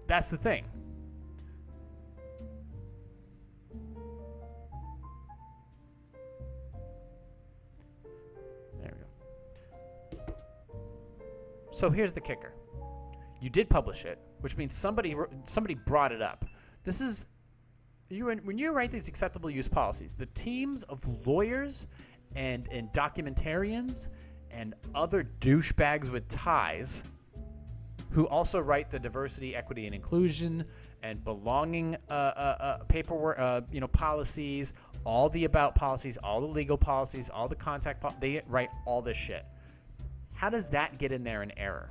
that's the thing. So here's the kicker. You did publish it, which means somebody somebody brought it up. This is you when you write these acceptable use policies, the teams of lawyers and and documentarians and other douchebags with ties who also write the diversity, equity, and inclusion and belonging uh, uh, uh, paperwork, uh, you know, policies, all the about policies, all the legal policies, all the contact. Po- they write all this shit. How does that get in there an error?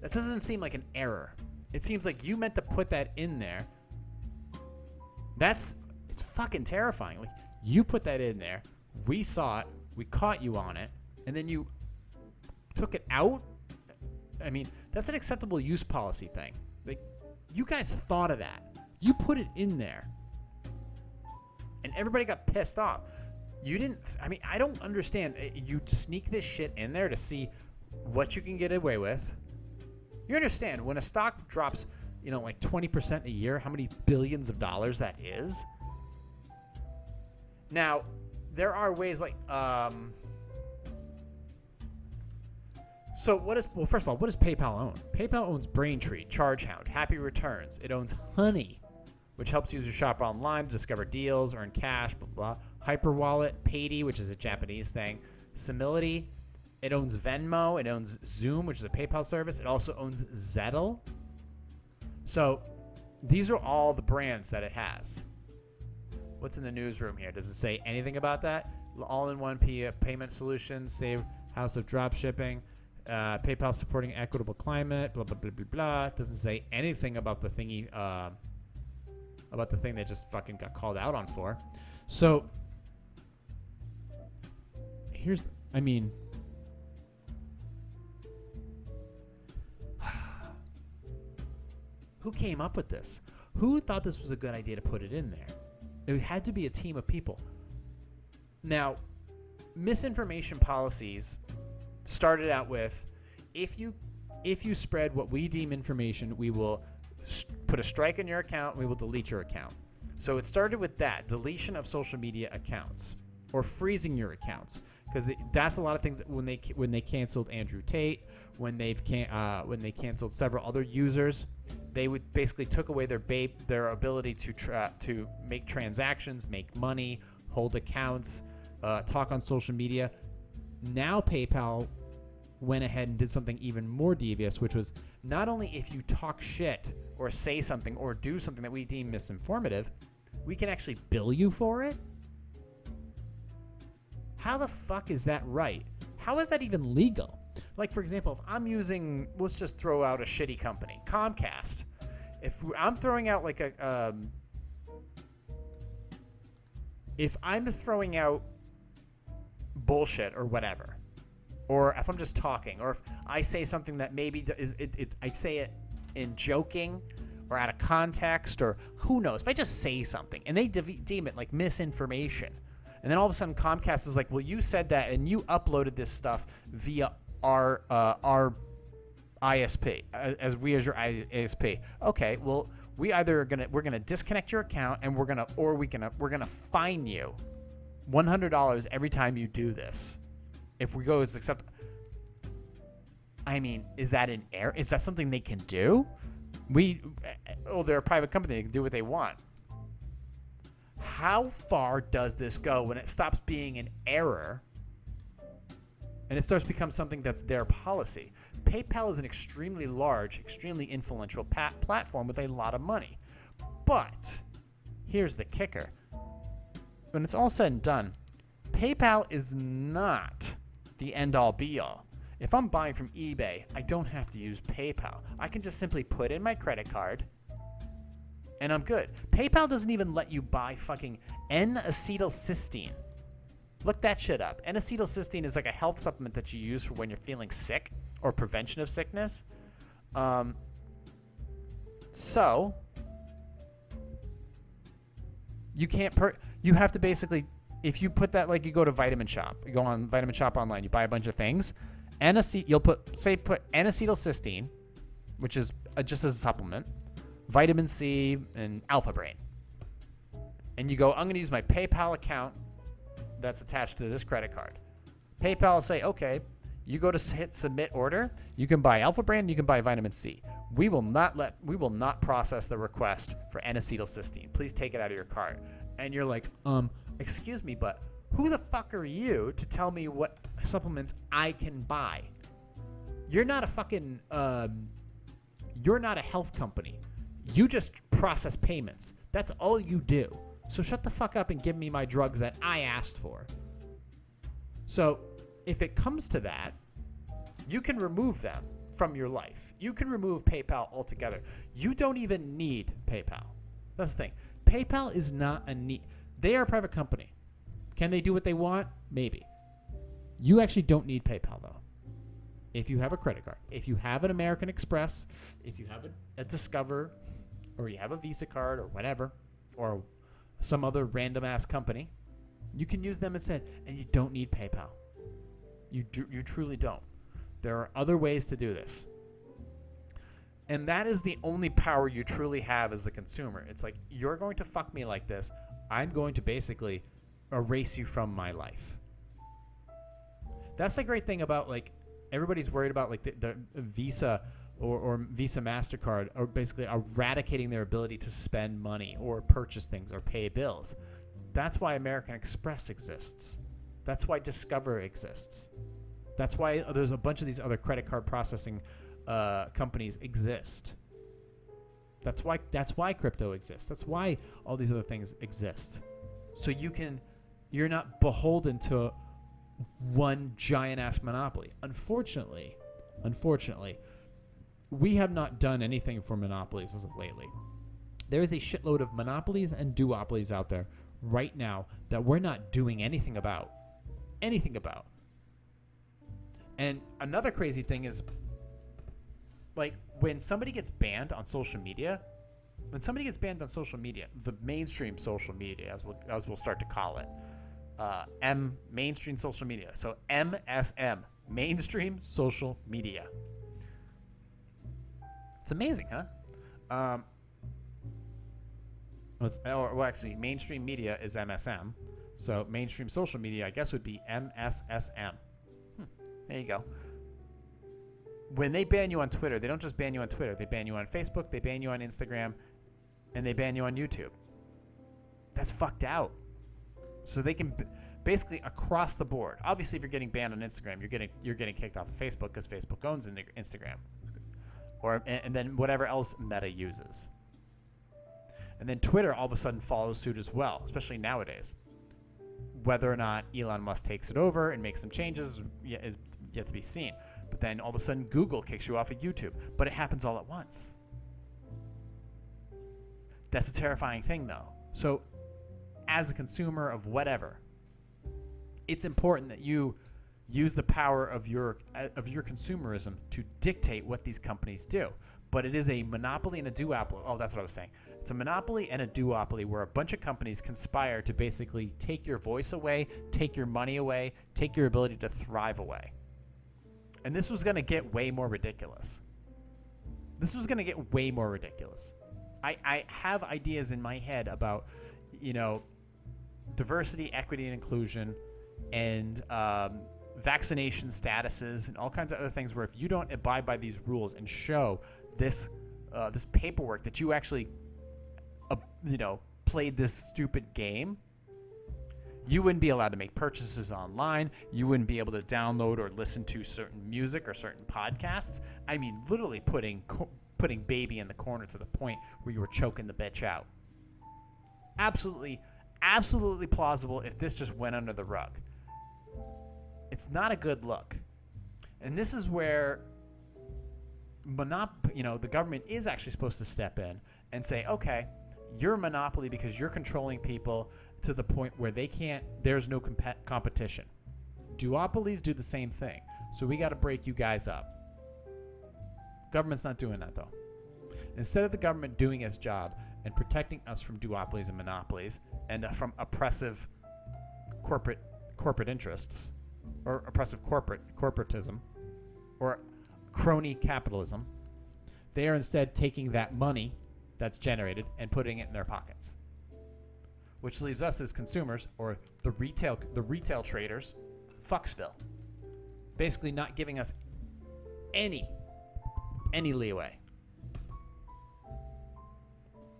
That doesn't seem like an error. It seems like you meant to put that in there. That's it's fucking terrifying. Like you put that in there, we saw it, we caught you on it, and then you took it out. I mean, that's an acceptable use policy thing. Like you guys thought of that. You put it in there. And everybody got pissed off. You didn't. I mean, I don't understand. Uh, you sneak this shit in there to see what you can get away with. You understand when a stock drops, you know, like 20% a year, how many billions of dollars that is? Now, there are ways like um, so what is well first of all, what does PayPal own? PayPal owns Braintree, ChargeHound, Happy Returns. It owns Honey, which helps users shop online to discover deals, earn cash, blah blah. Hyperwallet, Paidy, which is a Japanese thing, Simility. It owns Venmo. It owns Xoom, which is a PayPal service. It also owns Zettle. So these are all the brands that it has. What's in the newsroom here? Does it say anything about that? All-in-one payment solutions, save house of drop shipping, uh, PayPal supporting equitable climate, blah blah blah blah blah. Doesn't say anything about the thingy, uh, about the thing they just fucking got called out on for. So here's, I mean, [SIGHS] who came up with this? Who thought this was a good idea to put it in there? It had to be a team of people. Now, misinformation policies started out with if you if you spread what we deem information, we will put a strike on your account, we will delete your account. So it started with that, deletion of social media accounts or freezing your accounts because that's a lot of things when they when they canceled Andrew Tate, when they've can, uh, when they canceled several other users, they would basically took away their ba- their ability to tra- to make transactions, make money, hold accounts, uh, talk on social media. Now PayPal went ahead and did something even more devious, which was not only if you talk shit or say something or do something that we deem misinformative, we can actually bill you for it how the fuck is that right? How is that even legal? Like, for example, if I'm using, let's just throw out a shitty company, Comcast. If I'm throwing out like a, um, if I'm throwing out bullshit or whatever, or if I'm just talking, or if I say something that maybe is, it, it, I say it in joking or out of context, or who knows, if I just say something and they de- deem it like misinformation and then all of a sudden Comcast is like, well, you said that and you uploaded this stuff via our uh, our ISP as we as your ISP. Okay, well we either are gonna we're gonna disconnect your account and we're gonna or we gonna we're gonna fine you $100 every time you do this. If we go as accept, I mean, is that an error? Is that something they can do? We, oh, they're a private company. They can do what they want. How far does this go when it stops being an error and it starts to become something that's their policy? PayPal is an extremely large, extremely influential pat- platform with a lot of money. But here's the kicker when it's all said and done, PayPal is not the end all be all. If I'm buying from eBay, I don't have to use PayPal. I can just simply put in my credit card and I'm good. PayPal doesn't even let you buy fucking N-acetylcysteine. Look that shit up. N-acetylcysteine is like a health supplement that you use for when you're feeling sick or prevention of sickness. Um, so you can't per you have to basically if you put that like you go to Vitamin Shoppe, you go on Vitamin Shoppe online, you buy a bunch of things, and you'll put say put N-acetylcysteine, which is uh, just as a supplement, vitamin C and Alpha Brain, and you go, I'm going to use my PayPal account that's attached to this credit card. PayPal will say, okay, you go to hit submit order, you can buy Alpha Brain, you can buy vitamin C. We will not let we will not process the request for N-acetylcysteine. Please take it out of your cart and you're like, um, excuse me, but who the fuck are you to tell me what supplements I can buy? You're not a fucking, um, you're not a health company. You just process payments. That's all you do. So shut the fuck up and give me my drugs that I asked for. So if it comes to that, you can remove them from your life. You can remove PayPal altogether. You don't even need PayPal. That's the thing. PayPal is not a need. They are a private company. Can they do what they want? Maybe. You actually don't need PayPal though. If you have a credit card, if you have an American Express, if you have a, a Discover, or you have a Visa card or whatever, or some other random ass company, you can use them instead, and you don't need PayPal. You do, you truly don't. There are other ways to do this. And that is the only power you truly have as a consumer. It's like, you're going to fuck me like this. I'm going to basically erase you from my life. That's the great thing about, like, everybody's worried about, like, the, the Visa or, or Visa MasterCard are basically eradicating their ability to spend money or purchase things or pay bills. That's why American Express exists. That's why Discover exists. That's why there's a bunch of these other credit card processing uh, companies exist. That's why that's why crypto exists. That's why all these other things exist. So you can you're not beholden to one giant ass monopoly. Unfortunately, unfortunately, we have not done anything for monopolies as of lately. There is a shitload of monopolies and duopolies out there right now that we're not doing anything about. Anything about. And another crazy thing is like when somebody gets banned on social media, when somebody gets banned on social media, the mainstream social media, as we'll, as we'll start to call it, uh, M mainstream social media. So MSM, mainstream social media. It's amazing, huh? Um, or well, actually, mainstream media is MSM. So mainstream social media, I guess, would be MSSM. Hmm, there you go when they ban you on Twitter, they don't just ban you on Twitter. They ban you on Facebook, they ban you on Instagram, and they ban you on YouTube. That's fucked out. So they can basically across the board. Obviously, if you're getting banned on Instagram, you're getting you're getting kicked off of Facebook because Facebook owns Instagram, or and then whatever else Meta uses. And then Twitter all of a sudden follows suit as well, especially nowadays. Whether or not Elon Musk takes it over and makes some changes is yet to be seen. But then all of a sudden Google kicks you off of YouTube. But it happens all at once. That's a terrifying thing though. So as a consumer of whatever, it's important that you use the power of your of your consumerism to dictate what these companies do. But it is a monopoly and a duopoly. Oh, that's what I was saying. It's a monopoly and a duopoly where a bunch of companies conspire to basically take your voice away, take your money away, take your ability to thrive away. And this was going to get way more ridiculous. this was going to get way more ridiculous. I, I have ideas in my head about, you know, diversity, equity, and inclusion, and um, vaccination statuses, and all kinds of other things. Where if you don't abide by these rules and show this uh, this paperwork that you actually, uh, you know, played this stupid game, you wouldn't be allowed to make purchases online. You wouldn't be able to download or listen to certain music or certain podcasts. I mean, literally putting putting baby in the corner to the point where you were choking the bitch out. Absolutely, absolutely plausible if this just went under the rug. It's not a good look. And this is where monop- you know, the government is actually supposed to step in and say, okay, you're a monopoly because you're controlling people to the point where they can't, there's no comp- competition. Duopolies do the same thing. So we got to break you guys up. Government's not doing that though. Instead of the government doing its job and protecting us from duopolies and monopolies and uh, from oppressive corporate corporate interests or oppressive corporate corporatism or crony capitalism, they are instead taking that money that's generated and putting it in their pockets. Which leaves us as consumers or the retail the retail traders fucksville. Basically not giving us any any leeway.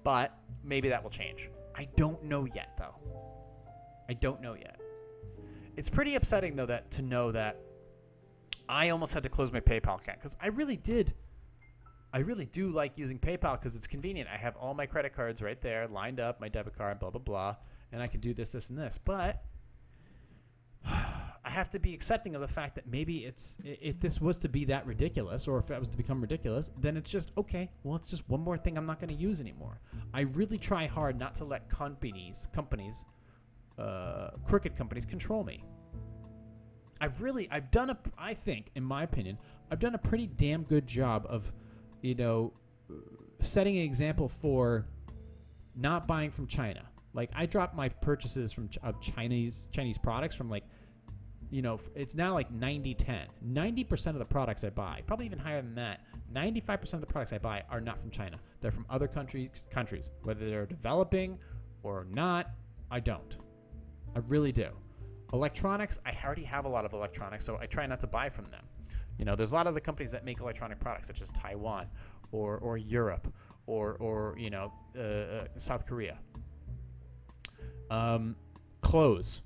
But maybe that will change. I don't know yet though. I don't know yet. It's pretty upsetting though that to know that I almost had to close my PayPal account because I really did. I really do like using PayPal because it's convenient. I have all my credit cards right there lined up, my debit card, blah blah blah, and I can do this, this, and this. But I have to be accepting of the fact that maybe it's if this was to be that ridiculous, or if it was to become ridiculous, then it's just okay. Well, it's just one more thing I'm not going to use anymore. I really try hard not to let companies, companies, uh, crooked companies, control me. I've really, I've done a, I think, in my opinion, I've done a pretty damn good job of, you know, setting an example for not buying from China. Like I dropped my purchases from of Chinese Chinese products from like you know, it's now like 90 10. 90% of the products I buy, probably even higher than that, 95% of the products I buy are not from China. They're from other countries, countries. Whether they're developing or not, I don't. I really do. Electronics, I already have a lot of electronics, so I try not to buy from them. You know, there's a lot of the companies that make electronic products, such as Taiwan or, or Europe or, or you know, uh, uh, South Korea. Um, clothes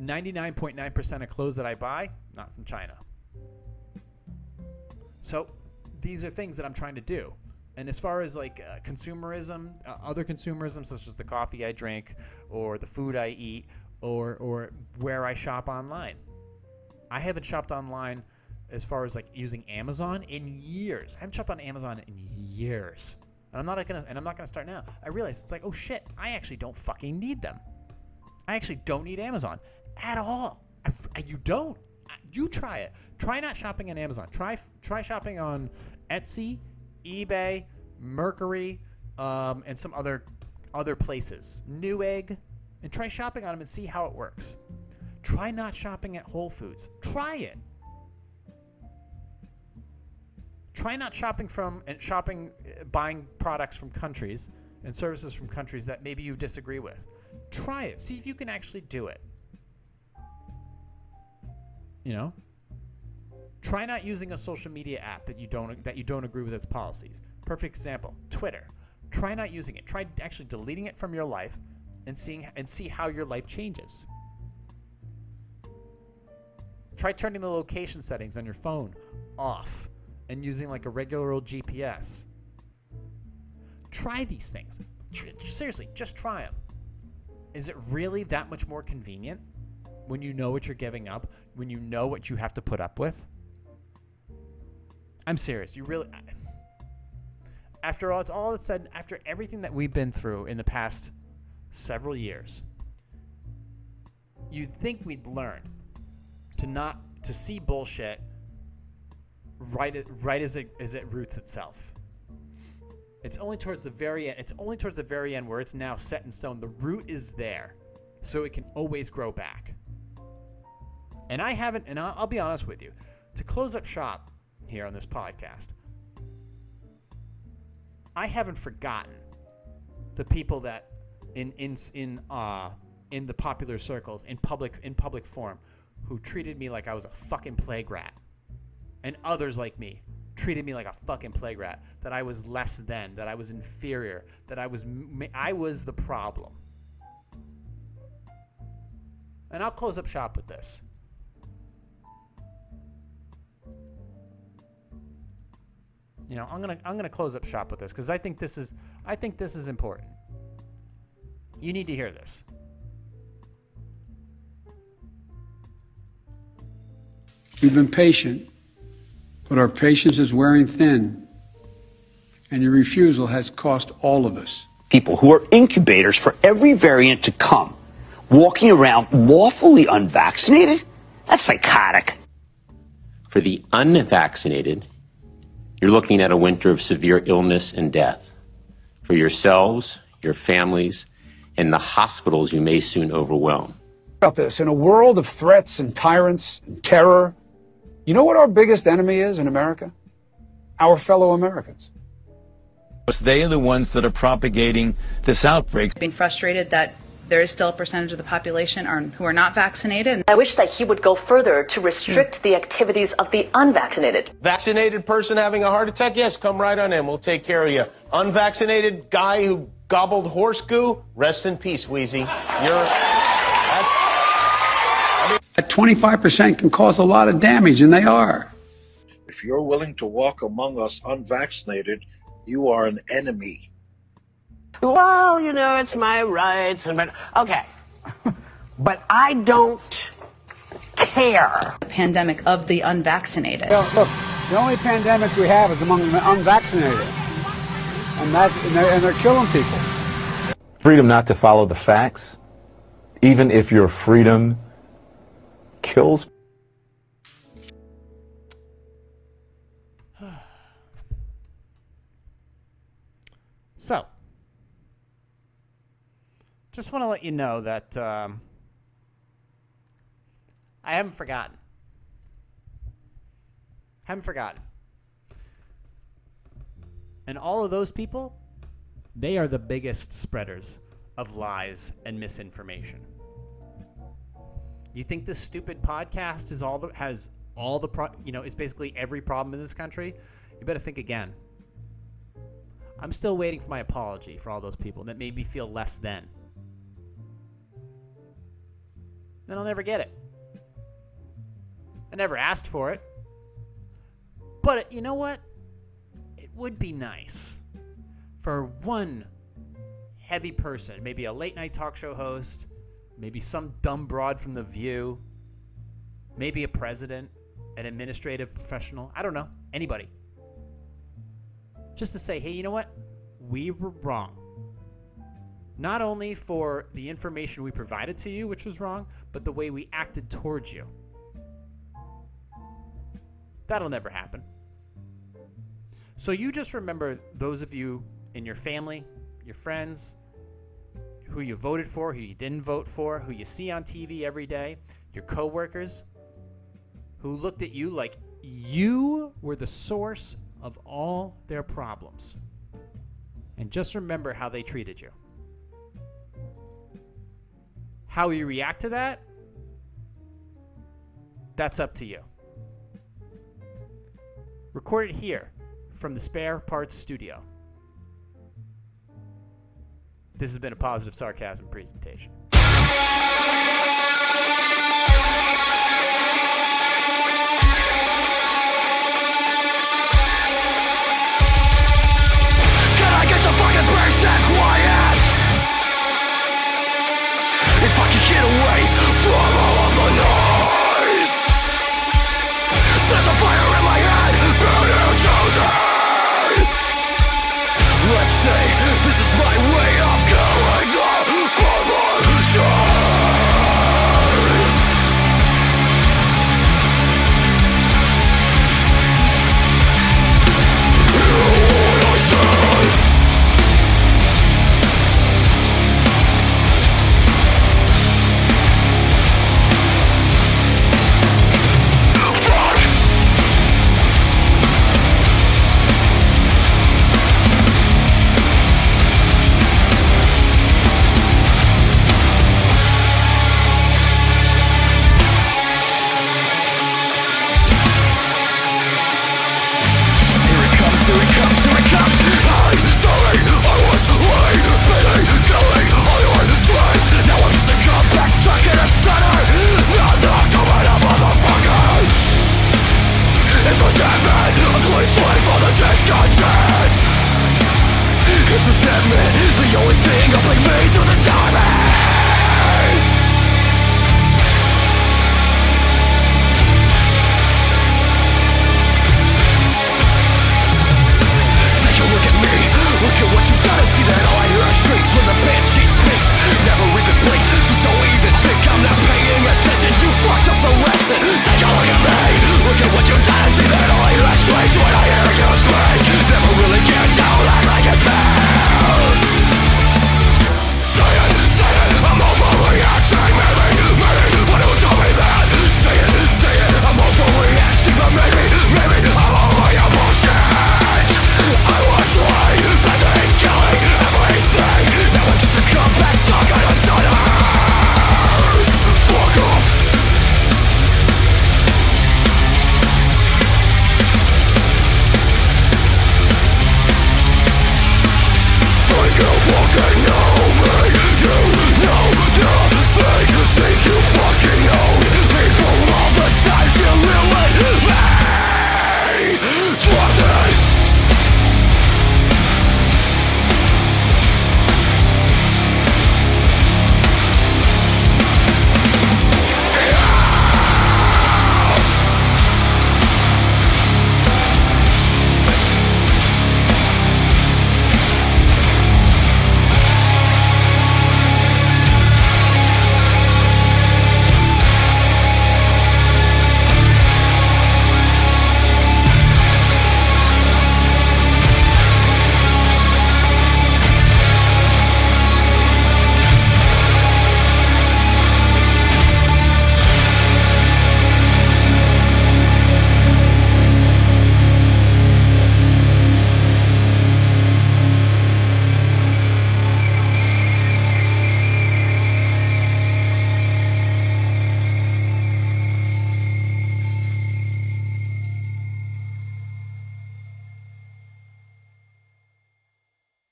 99.9% of clothes that I buy, not from China. So these are things that I'm trying to do. And as far as like uh, consumerism, uh, other consumerism such as the coffee I drink or the food I eat or or where I shop online. I haven't shopped online as far as like using Amazon in years. I haven't shopped on Amazon in years. And I'm not gonna and I'm not gonna start now. I realize it's like, oh shit, I actually don't fucking need them. I actually don't need Amazon at all. I, I, you don't. You try it. Try not shopping on Amazon. Try try shopping on Etsy, eBay, Mercari, um, and some other other places. Newegg, and try shopping on them and see how it works. Try not shopping at Whole Foods. Try it. Try not shopping from and shopping, uh, buying products from countries and services from countries that maybe you disagree with. Try it. See if you can actually do it. You know, try not using a social media app that you don't that you don't agree with its policies. Perfect example, Twitter. Try not using it. Try actually deleting it from your life and seeing and see how your life changes. Try turning the location settings on your phone off and using like a regular old GPS. Try these things. Seriously, just try them. Is it really that much more convenient? When you know what you're giving up, when you know what you have to put up with? I'm serious. You really after all it's all said after everything that we've been through in the past several years, you'd think we'd learn to not to see bullshit right right as it as it roots itself. It's only towards the very end. It's only towards the very end where it's now set in stone. The root is there, so it can always grow back. And I haven't, and I'll, be honest with you, to close up shop here on this podcast, I haven't forgotten the people that in in in uh in the popular circles in public in public forum who treated me like I was a fucking plague rat, and others like me treated me like a fucking plague rat, that I was less than, that I was inferior, that I was I was the problem. And I'll close up shop with this. You know, I'm gonna I'm gonna close up shop with this because I think this is I think this is important. You need to hear this. We've been patient, but our patience is wearing thin, and your refusal has cost all of us. People who are incubators for every variant to come, walking around lawfully unvaccinated? That's psychotic. For the unvaccinated, you're looking at a winter of severe illness and death. For yourselves, your families, and the hospitals you may soon overwhelm. About this, in a world of threats and tyrants and terror, you know what our biggest enemy is in America? Our fellow Americans. They are the ones that are propagating this outbreak. Being frustrated that there is still a percentage of the population are, who are not vaccinated. I wish that he would go further to restrict hmm. the activities of the unvaccinated. Vaccinated person having a heart attack? Yes, come right on in. We'll take care of you. Unvaccinated guy who gobbled horse goo? Rest in peace, Wheezy. You're. That's. I that 25% can cause a lot of damage, and they are. If you're willing to walk among us unvaccinated, you are an enemy well, you know, it's my rights and but okay. but I don't care. The pandemic of the unvaccinated. Well, look, the only pandemic we have is among the unvaccinated. And that's and they're, and they're killing people. Freedom not to follow the facts, even if your freedom kills just want to let you know that um, I haven't forgotten. Haven't forgotten. And all of those people, they are the biggest spreaders of lies and misinformation. You think this stupid podcast is all the has all the pro, you know, is basically every problem in this country? You better think again. I'm still waiting for my apology for all those people that made me feel less than. Then I'll never get it. I never asked for it. But uh, you know what? It would be nice for one heavy person, maybe a late night talk show host, maybe some dumb broad from The View, maybe a president, an administrative professional, I don't know, anybody. Just to say, hey, you know what? We were wrong not only for the information we provided to you, which was wrong, but the way we acted towards you. That'll never happen. So you just remember those of you in your family, your friends, who you voted for, who you didn't vote for, who you see on TV every day, your coworkers, who looked at you like you were the source of all their problems. And just remember how they treated you. How you react to that, that's up to you. Record it here from the Spare Parts Studio. This has been a positive sarcasm presentation.